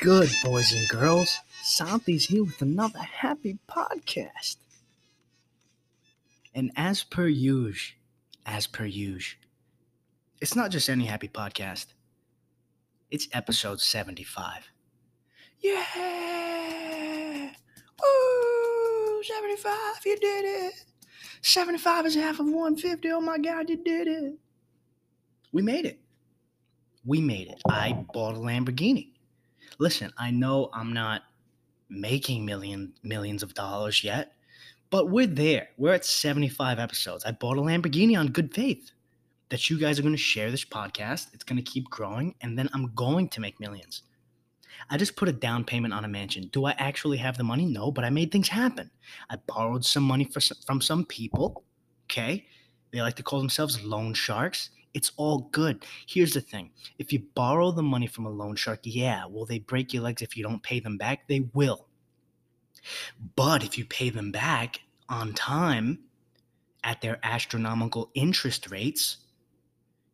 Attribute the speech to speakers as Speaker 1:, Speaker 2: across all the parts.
Speaker 1: Good, boys and girls? Santi's here with another happy podcast. And as per usual, as per usual, it's not just any happy podcast. It's episode 75. Yeah! Woo! 75, you did it! 75 is half of 150. Oh my god, you did it! We made it. We made it. I bought a Lamborghini. Listen, I know I'm not making million millions of dollars yet, but we're there. We're at 75 episodes. I bought a Lamborghini on good faith that you guys are going to share this podcast. It's going to keep growing, and then I'm going to make millions. I just put a down payment on a mansion. Do I actually have the money? No, but I made things happen. I borrowed some money for, from some people. Okay. They like to call themselves loan sharks. It's all good. Here's the thing if you borrow the money from a loan shark, yeah, will they break your legs if you don't pay them back? They will. But if you pay them back on time at their astronomical interest rates,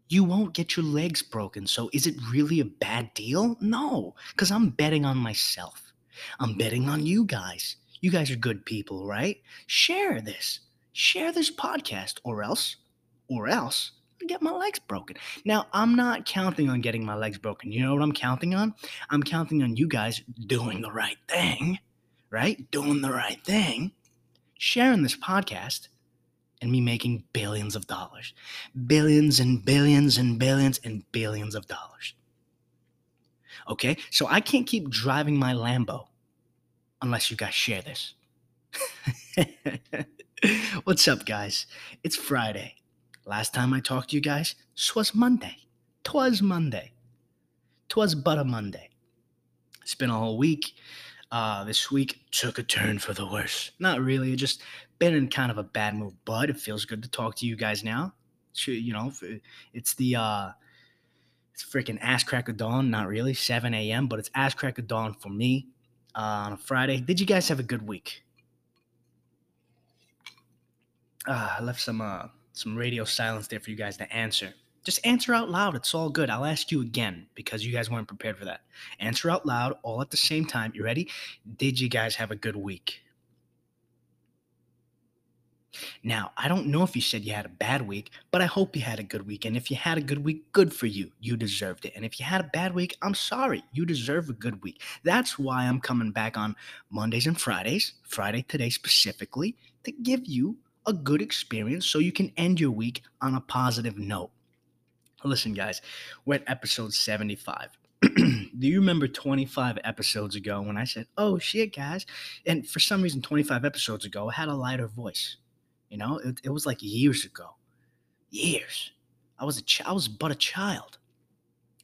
Speaker 1: you won't get your legs broken. So is it really a bad deal? No, because I'm betting on myself. I'm betting on you guys. You guys are good people, right? Share this. Share this podcast, or else, or else, get my legs broken. Now, I'm not counting on getting my legs broken. You know what I'm counting on? I'm counting on you guys doing the right thing, right? Doing the right thing, sharing this podcast, and me making billions of dollars. Billions and billions and billions and billions of dollars. Okay? So I can't keep driving my Lambo unless you guys share this. What's up, guys? It's Friday. Last time I talked to you guys, twas Monday. Twas Monday. Twas but a Monday. It's been a whole week. Uh, this week took a turn for the worse. Not really, It just been in kind of a bad mood, but it feels good to talk to you guys now. You know, it's the uh, it's freaking ass crack of dawn. Not really, 7 a.m., but it's ass crack of dawn for me uh, on a Friday. Did you guys have a good week? Uh, I left some uh, some radio silence there for you guys to answer. Just answer out loud. It's all good. I'll ask you again because you guys weren't prepared for that. Answer out loud all at the same time. You ready? Did you guys have a good week? Now, I don't know if you said you had a bad week, but I hope you had a good week. And if you had a good week, good for you. You deserved it. And if you had a bad week, I'm sorry. You deserve a good week. That's why I'm coming back on Mondays and Fridays, Friday today specifically, to give you a good experience so you can end your week on a positive note. Listen, guys, we're at episode 75. Do you remember 25 episodes ago when I said, oh shit, guys? And for some reason, 25 episodes ago, I had a lighter voice. You know, it, it was like years ago. Years. I was a ch- I was but a child.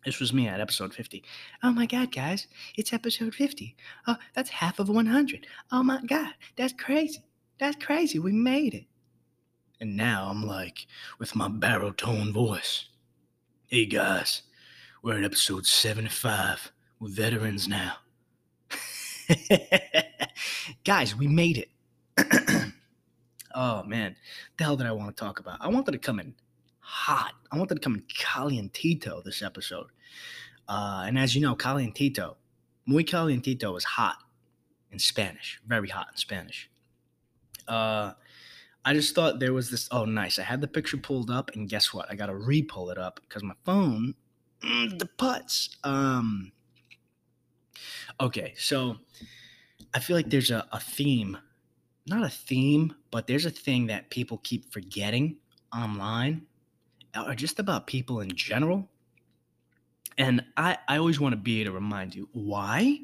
Speaker 1: This was me at episode 50. Oh my God, guys, it's episode 50. Oh, that's half of 100. Oh my God, that's crazy. That's crazy. We made it. And now I'm like, with my baritone voice. Hey guys, we're at episode 75. We're veterans now. guys, we made it. Oh man, the hell did I want to talk about? I wanted to come in hot. I wanted to come in calientito this episode. Uh, and as you know, calientito, muy calientito is hot in Spanish, very hot in Spanish. Uh, I just thought there was this. Oh, nice. I had the picture pulled up, and guess what? I got to re-pull it up because my phone, mm, the putts. Um. Okay, so I feel like there's a, a theme not a theme, but there's a thing that people keep forgetting online or just about people in general. And I, I always want to be able to remind you why?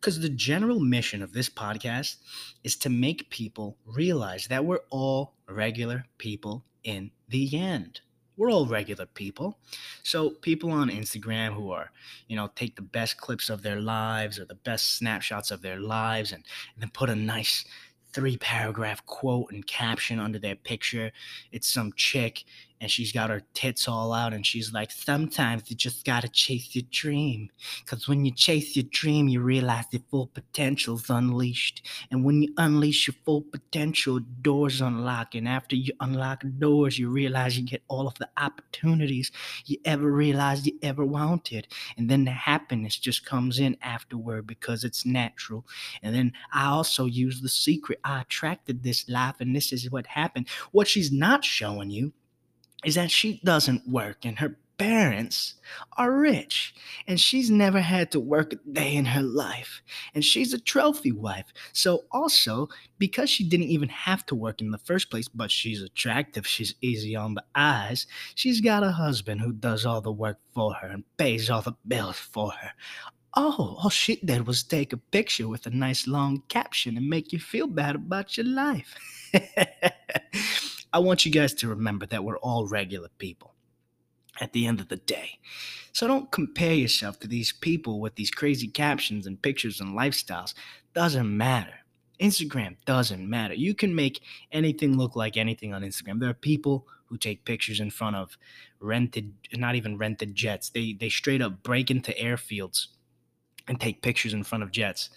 Speaker 1: Because the general mission of this podcast is to make people realize that we're all regular people in the end. We're all regular people. So people on Instagram who are, you know, take the best clips of their lives or the best snapshots of their lives and, and then put a nice three paragraph quote and caption under their picture. It's some chick and she's got her tits all out and she's like sometimes you just gotta chase your dream because when you chase your dream you realize your full potential's unleashed and when you unleash your full potential doors unlock and after you unlock doors you realize you get all of the opportunities you ever realized you ever wanted and then the happiness just comes in afterward because it's natural and then i also use the secret i attracted this life and this is what happened. What she's not showing you is that she doesn't work and her parents are rich and she's never had to work a day in her life and she's a trophy wife so also because she didn't even have to work in the first place but she's attractive she's easy on the eyes she's got a husband who does all the work for her and pays all the bills for her Oh, all she did was take a picture with a nice long caption and make you feel bad about your life. I want you guys to remember that we're all regular people at the end of the day. So don't compare yourself to these people with these crazy captions and pictures and lifestyles. Doesn't matter. Instagram doesn't matter. You can make anything look like anything on Instagram. There are people who take pictures in front of rented, not even rented jets. They they straight up break into airfields and take pictures in front of jets,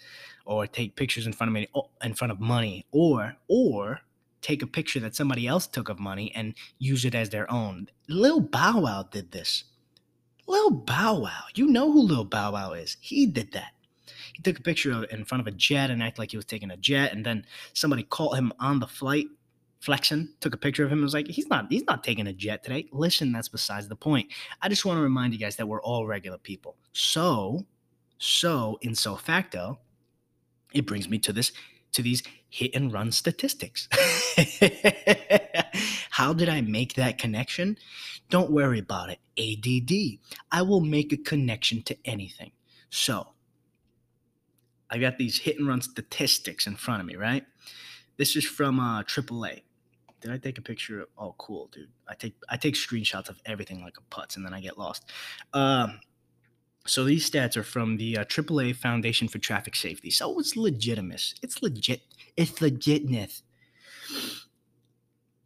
Speaker 1: or take pictures in front of money, in front of money, or or take a picture that somebody else took of money and use it as their own. Lil Bow Wow did this. Lil Bow Wow, you know who Lil Bow Wow is. He did that. He took a picture of, in front of a jet and acted like he was taking a jet, and then somebody caught him on the flight flexing, took a picture of him and was like, he's not he's not taking a jet today. Listen, that's besides the point. I just want to remind you guys that we're all regular people. So, so in so facto, it brings me to this to these hit and run statistics. How did I make that connection? Don't worry about it. ADD. I will make a connection to anything. So, I got these hit and run statistics in front of me, right? This is from uh, AAA. Did I take a picture? Of, oh, cool, dude. I take I take screenshots of everything like a putz, and then I get lost. Um, so these stats are from the uh, AAA Foundation for Traffic Safety. So it's legitimate. It's legit. It's legitness.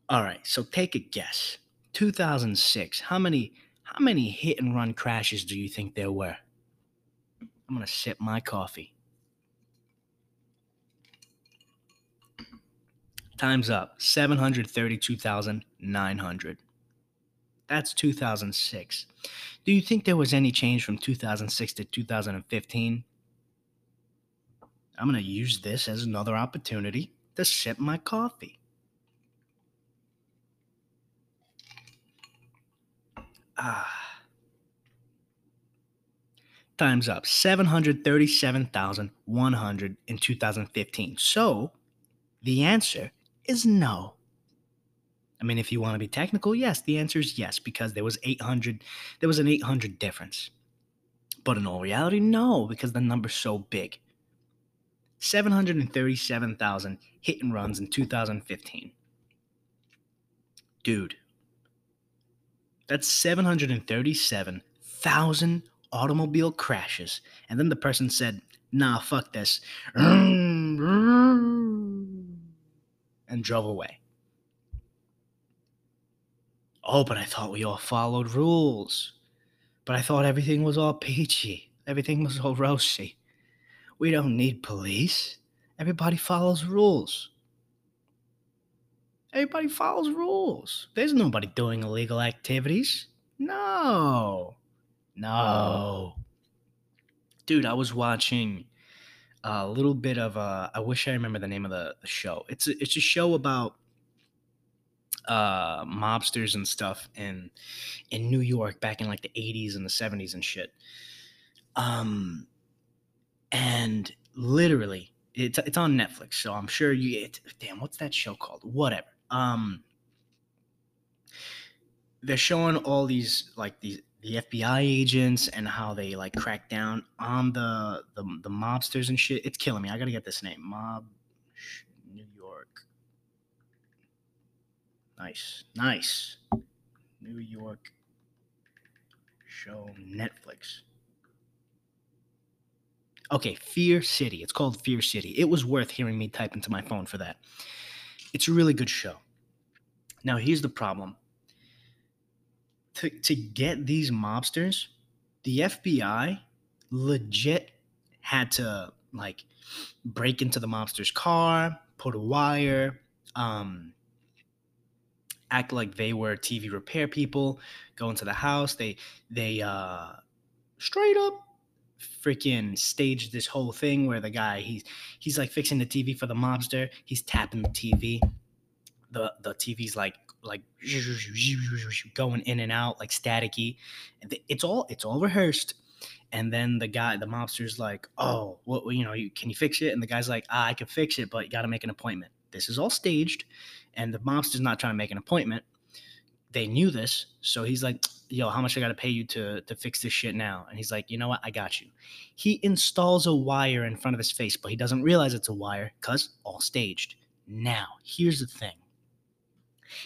Speaker 1: All right. So take a guess. 2006. How many how many hit and run crashes do you think there were? I'm gonna sip my coffee. Time's up. 732,900. That's 2006. Do you think there was any change from 2006 to 2015? I'm going to use this as another opportunity to sip my coffee. Ah. Time's up. 737,100 in 2015. So the answer is no. I mean, if you want to be technical, yes, the answer is yes, because there was 800, there was an 800 difference. But in all reality, no, because the number's so big. 737,000 hit and runs in 2015. Dude, that's 737,000 automobile crashes. And then the person said, nah, fuck this. And drove away. Oh, but I thought we all followed rules. But I thought everything was all peachy. Everything was all rosy. We don't need police. Everybody follows rules. Everybody follows rules. There's nobody doing illegal activities. No. No. Dude, I was watching a little bit of a. I wish I remember the name of the, the show. It's a, it's a show about uh, mobsters and stuff in in New York back in like the 80s and the 70s and shit. Um, and literally, it's it's on Netflix, so I'm sure you. It, damn, what's that show called? Whatever. Um, they're showing all these like these the FBI agents and how they like crack down on the the, the mobsters and shit. It's killing me. I gotta get this name. Mob Nice, nice. New York show Netflix. Okay, Fear City. It's called Fear City. It was worth hearing me type into my phone for that. It's a really good show. Now, here's the problem to, to get these mobsters, the FBI legit had to like break into the mobster's car, put a wire, um, act like they were TV repair people, go into the house. They they uh, straight up freaking staged this whole thing where the guy he's he's like fixing the TV for the mobster. He's tapping the TV. The the TV's like like going in and out like staticky. It's all it's all rehearsed. And then the guy, the mobster's like, "Oh, what? You know, you, can you fix it?" And the guy's like, ah, "I can fix it, but you got to make an appointment." This is all staged, and the mobster's not trying to make an appointment. They knew this, so he's like, "Yo, how much I got to pay you to to fix this shit now?" And he's like, "You know what? I got you." He installs a wire in front of his face, but he doesn't realize it's a wire because all staged. Now, here's the thing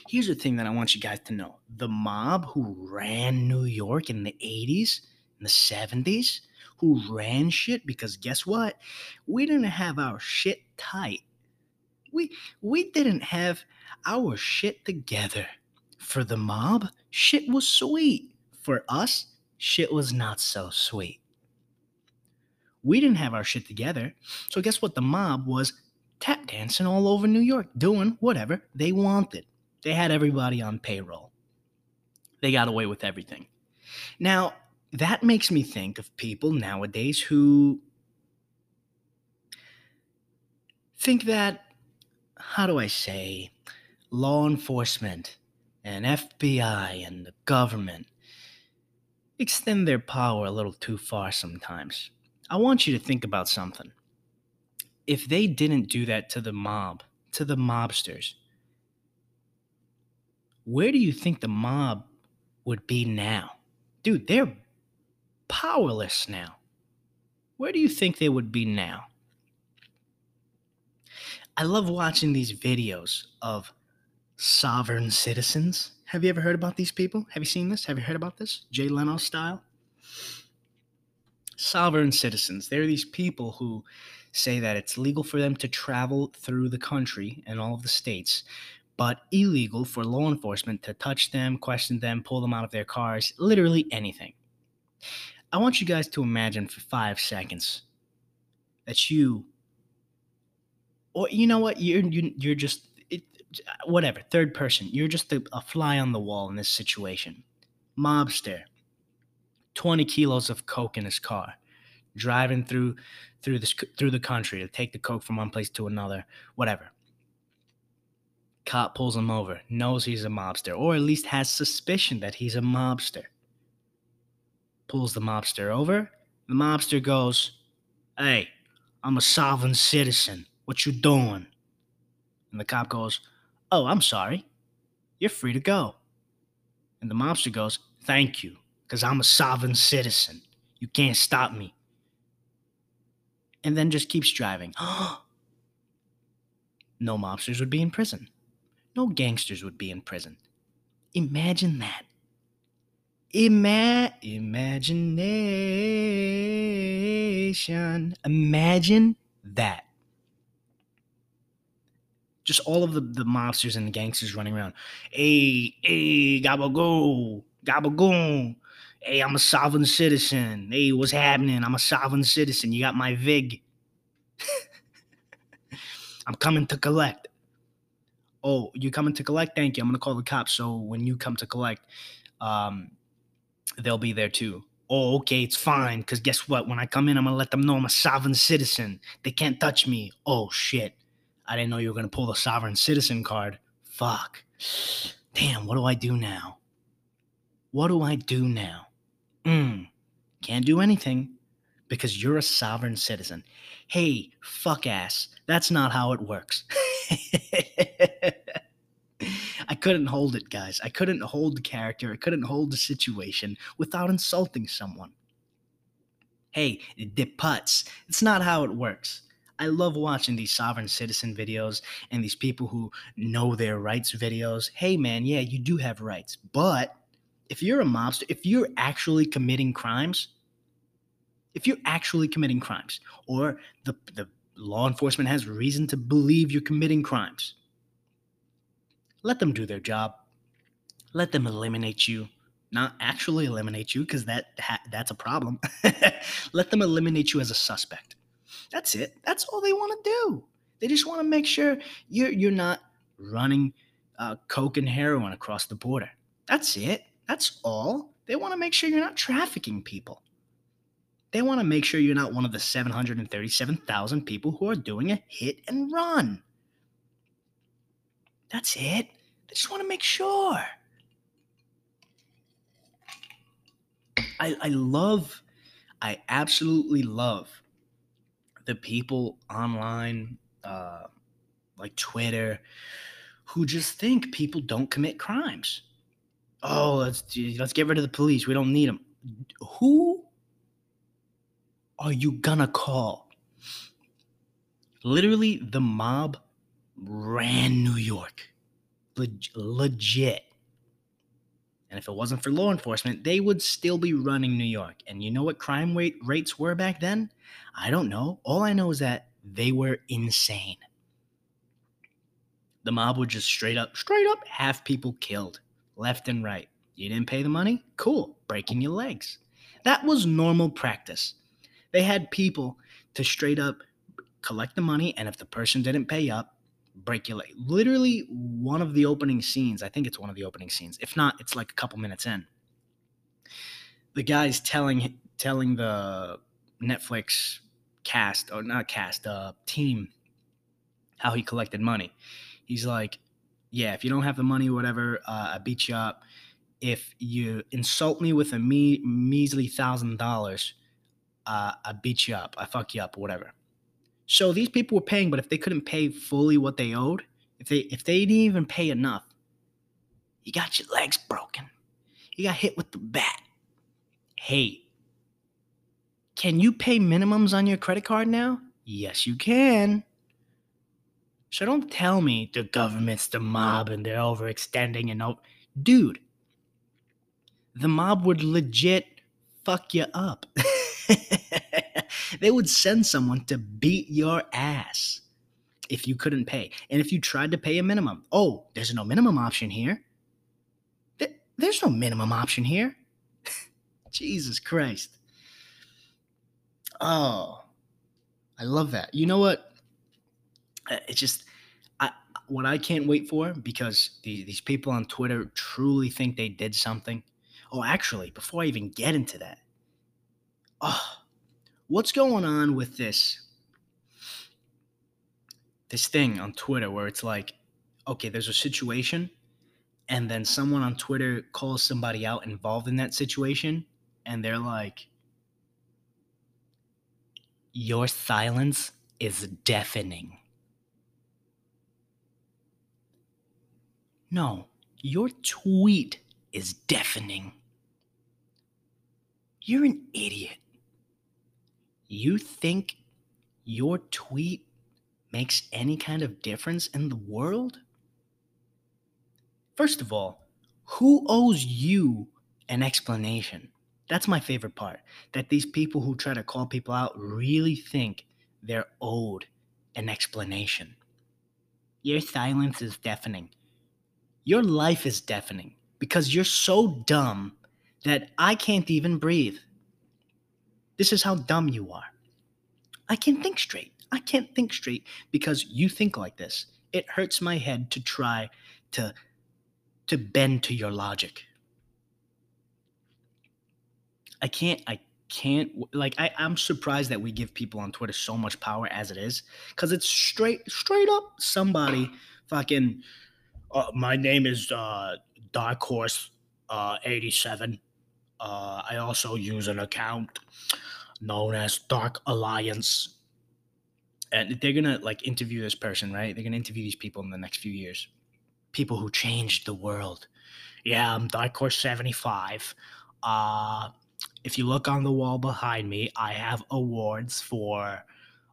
Speaker 1: Here's the thing that I want you guys to know the mob who ran New York in the 80s, in the 70s, who ran shit because guess what? We didn't have our shit tight. We we didn't have our shit together. For the mob, shit was sweet. For us, shit was not so sweet. We didn't have our shit together. So guess what? The mob was tap dancing all over New York, doing whatever they wanted. They had everybody on payroll. They got away with everything. Now, that makes me think of people nowadays who think that, how do I say, law enforcement and FBI and the government extend their power a little too far sometimes. I want you to think about something. If they didn't do that to the mob, to the mobsters, where do you think the mob would be now? Dude, they're powerless now. Where do you think they would be now? I love watching these videos of sovereign citizens. Have you ever heard about these people? Have you seen this? Have you heard about this? Jay Leno style? Sovereign citizens. They're these people who say that it's legal for them to travel through the country and all of the states but illegal for law enforcement to touch them, question them, pull them out of their cars, literally anything. I want you guys to imagine for five seconds that you, or you know what, you're you're just it, whatever third person. You're just a, a fly on the wall in this situation. Mobster, twenty kilos of coke in his car, driving through through the through the country to take the coke from one place to another, whatever Cop pulls him over, knows he's a mobster, or at least has suspicion that he's a mobster. Pulls the mobster over. The mobster goes, Hey, I'm a sovereign citizen. What you doing? And the cop goes, Oh, I'm sorry. You're free to go. And the mobster goes, Thank you, because I'm a sovereign citizen. You can't stop me. And then just keeps driving. no mobsters would be in prison no gangsters would be in prison. Imagine that. Ima- imagination. Imagine that. Just all of the, the mobsters and the gangsters running around. Hey, hey, gabagoo, gabagoon. Hey, I'm a sovereign citizen. Hey, what's happening? I'm a sovereign citizen. You got my VIG. I'm coming to collect oh, you coming to collect? Thank you. I'm gonna call the cops. So when you come to collect, um, they'll be there too. Oh, okay, it's fine. Because guess what? When I come in, I'm gonna let them know I'm a sovereign citizen. They can't touch me. Oh shit! I didn't know you were gonna pull the sovereign citizen card. Fuck. Damn. What do I do now? What do I do now? Hmm. Can't do anything because you're a sovereign citizen. Hey, fuck ass. That's not how it works. I couldn't hold it, guys. I couldn't hold the character. I couldn't hold the situation without insulting someone. Hey, dip putts. It's not how it works. I love watching these sovereign citizen videos and these people who know their rights videos. Hey, man, yeah, you do have rights. But if you're a mobster, if you're actually committing crimes, if you're actually committing crimes, or the, the law enforcement has reason to believe you're committing crimes. Let them do their job. Let them eliminate you not actually eliminate you because that ha- that's a problem. Let them eliminate you as a suspect. That's it. That's all they want to do. They just want to make sure you're you're not running uh, coke and heroin across the border. That's it. That's all. They want to make sure you're not trafficking people. They want to make sure you're not one of the 737,000 people who are doing a hit and run. That's it. They just want to make sure. I, I love, I absolutely love the people online, uh, like Twitter, who just think people don't commit crimes. Oh, let's let's get rid of the police. We don't need them. Who are you gonna call? Literally, the mob ran New York. Leg- legit. And if it wasn't for law enforcement, they would still be running New York. And you know what crime rate rates were back then? I don't know. All I know is that they were insane. The mob would just straight up, straight up have people killed left and right. You didn't pay the money? Cool, breaking your legs. That was normal practice. They had people to straight up collect the money, and if the person didn't pay up, break your leg. Literally, one of the opening scenes, I think it's one of the opening scenes. If not, it's like a couple minutes in. The guy's telling telling the Netflix cast or not cast, uh, team how he collected money. He's like, "Yeah, if you don't have the money, whatever, uh, I beat you up. If you insult me with a me- measly thousand dollars, uh, I beat you up. I fuck you up, whatever." So these people were paying, but if they couldn't pay fully what they owed, if they if they didn't even pay enough, you got your legs broken. You got hit with the bat. Hey, can you pay minimums on your credit card now? Yes, you can. So don't tell me the government's the mob and they're overextending and over. Dude, the mob would legit fuck you up. they would send someone to beat your ass if you couldn't pay. And if you tried to pay a minimum, oh, there's no minimum option here. There's no minimum option here. Jesus Christ. Oh, I love that. You know what? Uh, it's just I what I can't wait for because these, these people on Twitter truly think they did something. Oh, actually, before I even get into that, oh, what's going on with this this thing on Twitter where it's like, okay, there's a situation, and then someone on Twitter calls somebody out involved in that situation, and they're like, your silence is deafening. No, your tweet is deafening. You're an idiot. You think your tweet makes any kind of difference in the world? First of all, who owes you an explanation? That's my favorite part. That these people who try to call people out really think they're owed an explanation. Your silence is deafening. Your life is deafening because you're so dumb that I can't even breathe. This is how dumb you are. I can't think straight. I can't think straight because you think like this. It hurts my head to try to to bend to your logic. I can't I can't like I, I'm surprised that we give people on Twitter so much power as it is. Cause it's straight straight up somebody fucking uh, my name is uh, Dark Horse uh, 87. Uh, I also use an account known as Dark Alliance. And they're gonna like interview this person, right? They're gonna interview these people in the next few years. People who changed the world. Yeah, I'm Dark Horse 75. Uh, if you look on the wall behind me, I have awards for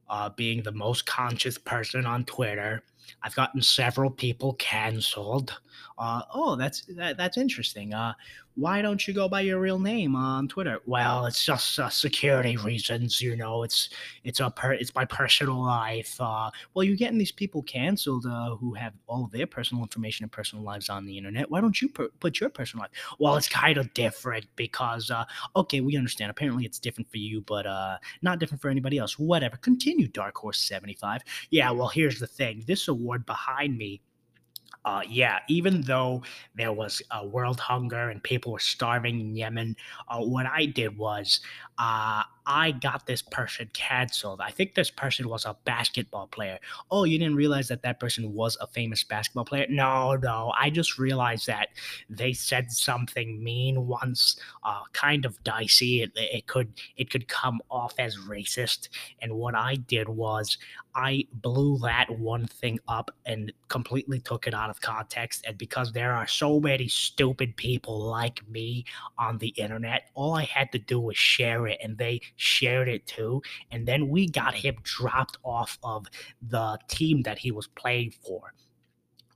Speaker 1: uh, being the most conscious person on Twitter. I've gotten several people canceled. Uh, oh, that's that, that's interesting. Uh, why don't you go by your real name on Twitter? Well, it's just uh, security reasons. You know, it's it's a per- it's my personal life. Uh, well, you're getting these people canceled uh, who have all their personal information and personal lives on the internet. Why don't you per- put your personal life? Well, it's kind of different because uh, okay, we understand. Apparently, it's different for you, but not different for anybody else. Whatever. Continue, Dark Horse seventy five. Yeah. Well, here's the thing. This award behind me uh, yeah, even though there was a world hunger and people were starving in Yemen, uh, what I did was uh, I got this person canceled. I think this person was a basketball player. Oh, you didn't realize that that person was a famous basketball player? No, no. I just realized that they said something mean once, uh, kind of dicey. It, it could it could come off as racist. And what I did was I blew that one thing up and completely took it out of context. And because there are so many stupid people like me on the internet, all I had to do was share it and they shared it too. And then we got him dropped off of the team that he was playing for.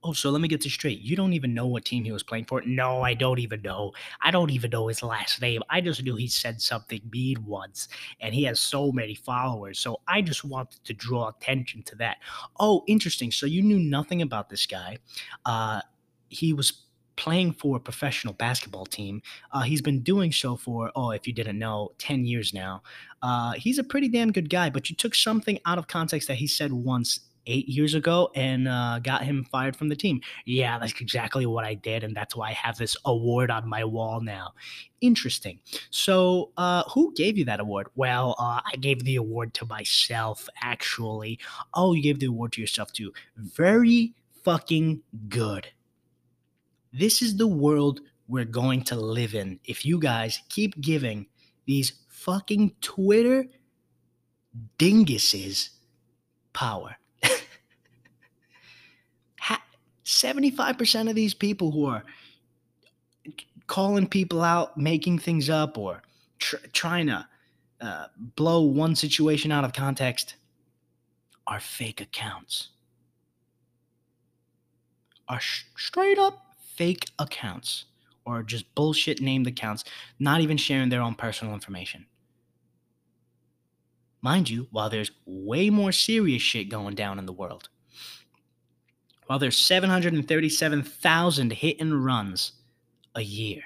Speaker 1: Oh, so let me get this straight. You don't even know what team he was playing for? No, I don't even know. I don't even know his last name. I just knew he said something mean once, and he has so many followers. So I just wanted to draw attention to that. Oh, interesting. So you knew nothing about this guy. Uh, he was playing for a professional basketball team. Uh, he's been doing so for, oh, if you didn't know, 10 years now. Uh, he's a pretty damn good guy, but you took something out of context that he said once eight years ago and uh, got him fired from the team. Yeah, that's exactly what I did. And that's why I have this award on my wall now. Interesting. So, uh, who gave you that award? Well, uh, I gave the award to myself, actually. Oh, you gave the award to yourself, too. Very fucking good. This is the world we're going to live in if you guys keep giving these fucking Twitter dinguses power. 75% of these people who are calling people out, making things up, or tr- trying to uh, blow one situation out of context are fake accounts. Are sh- straight up fake accounts or just bullshit named accounts, not even sharing their own personal information. Mind you, while there's way more serious shit going down in the world, while there's 737,000 hit and runs a year.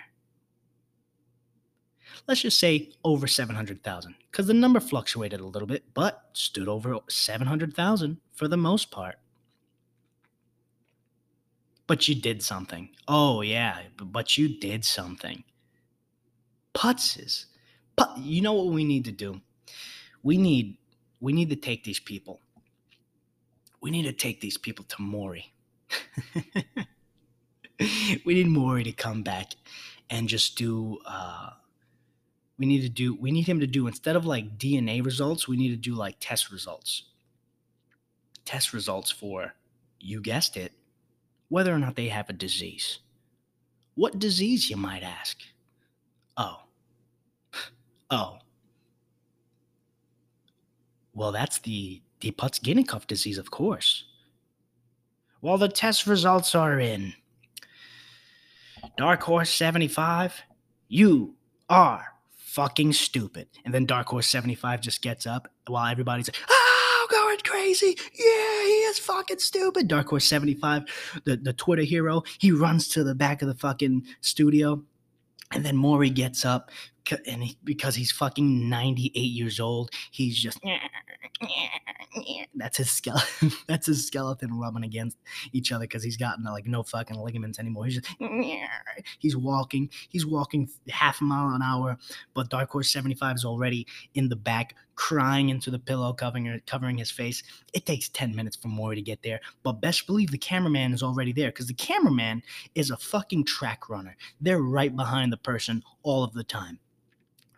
Speaker 1: Let's just say over 700,000, because the number fluctuated a little bit, but stood over 700,000 for the most part. But you did something. Oh, yeah, but you did something. Putzes. Put, you know what we need to do? We need we need to take these people we need to take these people to Maury. we need Maury to come back and just do uh we need to do we need him to do instead of like DNA results, we need to do like test results. Test results for you guessed it, whether or not they have a disease. What disease you might ask? Oh. Oh. Well, that's the the Putz-Guinness disease, of course. Well, the test results are in. Dark Horse 75, you are fucking stupid. And then Dark Horse 75 just gets up while everybody's like, going crazy. Yeah, he is fucking stupid. Dark Horse 75, the, the Twitter hero, he runs to the back of the fucking studio. And then Maury gets up, and he, because he's fucking 98 years old, he's just that's his skeleton. that's his skeleton rubbing against each other because he's gotten like no fucking ligaments anymore. He's just he's walking. He's walking half a mile an hour, but Dark Horse 75 is already in the back, crying into the pillow, covering covering his face. It takes 10 minutes for Maury to get there, but best believe the cameraman is already there because the cameraman is a fucking track runner. They're right behind the person all of the time.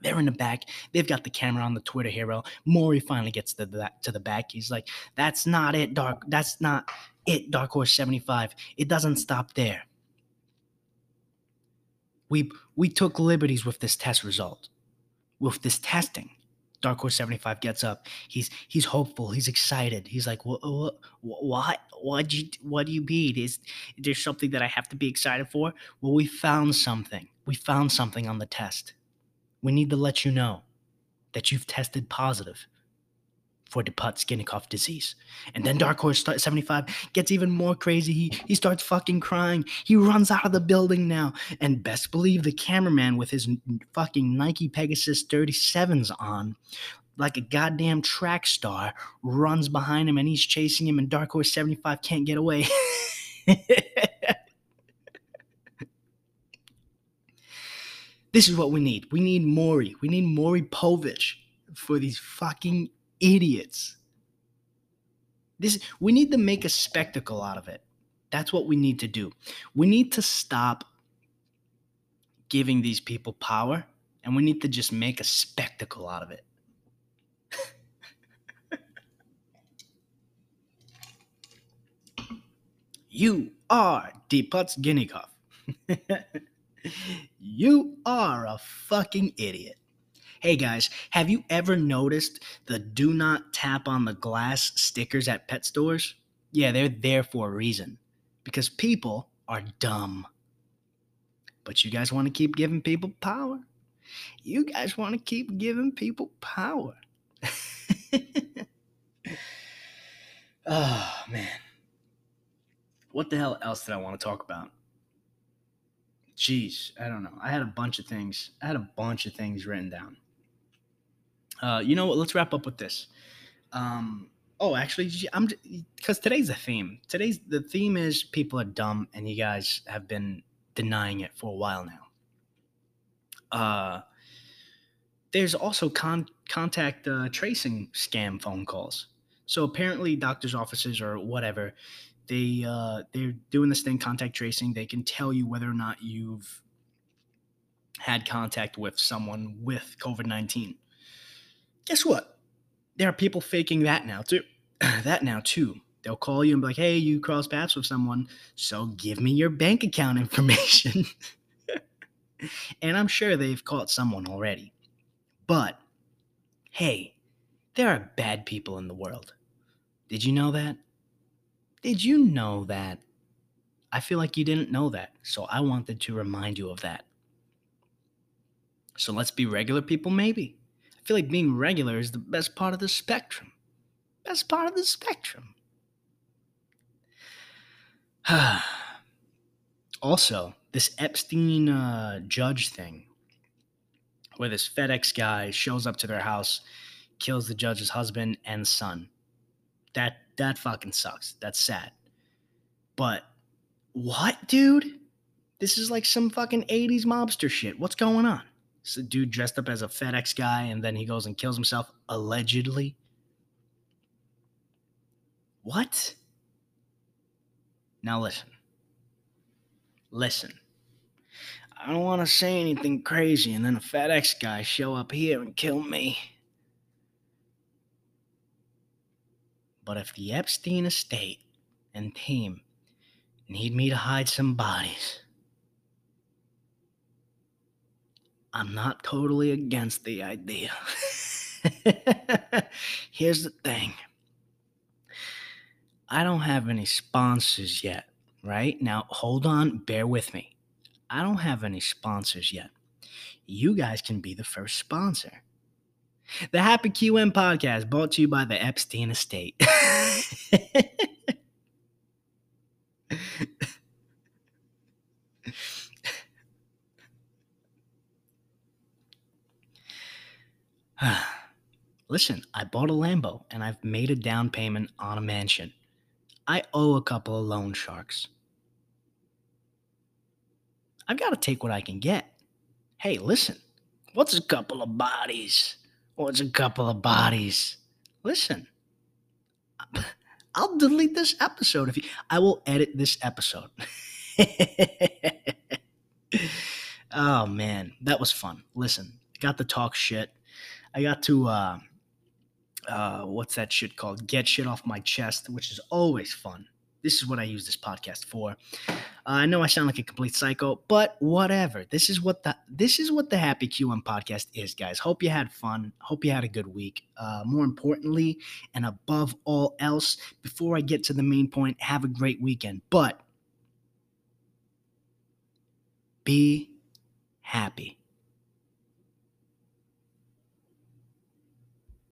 Speaker 1: They're in the back. They've got the camera on the Twitter hero. Maury finally gets to the to the back. He's like, "That's not it, Dark. That's not it, Dark Horse 75. It doesn't stop there. We we took liberties with this test result, with this testing. Dark Horse 75 gets up. He's he's hopeful. He's excited. He's like, what what what what you what do you mean? Is there something that I have to be excited for? Well, we found something. We found something on the test. We need to let you know that you've tested positive for the Put-Skinnycoff disease. And then Dark Horse 75 gets even more crazy. He he starts fucking crying. He runs out of the building now. And best believe the cameraman with his fucking Nike Pegasus 37s on, like a goddamn track star, runs behind him and he's chasing him, and Dark Horse 75 can't get away. this is what we need. We need Maury. We need Maury Povich for these fucking idiots. This we need to make a spectacle out of it. That's what we need to do. We need to stop giving these people power and we need to just make a spectacle out of it. you are Deeputs Guineacoff. you are a fucking idiot. Hey guys, have you ever noticed the do not tap on the glass stickers at pet stores? Yeah, they're there for a reason. Because people are dumb. But you guys want to keep giving people power. You guys want to keep giving people power. oh, man. What the hell else did I want to talk about? Jeez, I don't know. I had a bunch of things. I had a bunch of things written down. Uh, you know what? Let's wrap up with this. Um, oh, actually, I'm because today's the theme. Today's the theme is people are dumb, and you guys have been denying it for a while now. Uh, there's also con- contact uh, tracing scam phone calls. So apparently, doctors' offices or whatever, they uh, they're doing this thing, contact tracing. They can tell you whether or not you've had contact with someone with COVID nineteen. Guess what? There are people faking that now too. that now too. They'll call you and be like, "Hey, you cross paths with someone, so give me your bank account information." and I'm sure they've caught someone already. But hey, there are bad people in the world. Did you know that? Did you know that? I feel like you didn't know that, so I wanted to remind you of that. So let's be regular people, maybe I feel like being regular is the best part of the spectrum. Best part of the spectrum. also, this Epstein uh, judge thing, where this FedEx guy shows up to their house, kills the judge's husband and son. That that fucking sucks. That's sad. But what, dude? This is like some fucking 80s mobster shit. What's going on? It's a dude dressed up as a FedEx guy, and then he goes and kills himself, allegedly. What? Now listen. Listen. I don't want to say anything crazy, and then a FedEx guy show up here and kill me. But if the Epstein estate and team need me to hide some bodies, I'm not totally against the idea. Here's the thing I don't have any sponsors yet, right? Now, hold on, bear with me. I don't have any sponsors yet. You guys can be the first sponsor. The Happy QM podcast brought to you by the Epstein Estate. Listen, I bought a Lambo and I've made a down payment on a mansion. I owe a couple of loan sharks. I've got to take what I can get. Hey, listen, what's a couple of bodies? What's a couple of bodies? Listen, I'll delete this episode if you. I will edit this episode. oh man, that was fun. Listen, got to talk shit. I got to uh, uh, what's that shit called? Get shit off my chest, which is always fun. This is what I use this podcast for. Uh, I know I sound like a complete psycho, but whatever. This is what the this is what the Happy QM podcast is, guys. Hope you had fun. Hope you had a good week. Uh, more importantly, and above all else, before I get to the main point, have a great weekend. But be happy.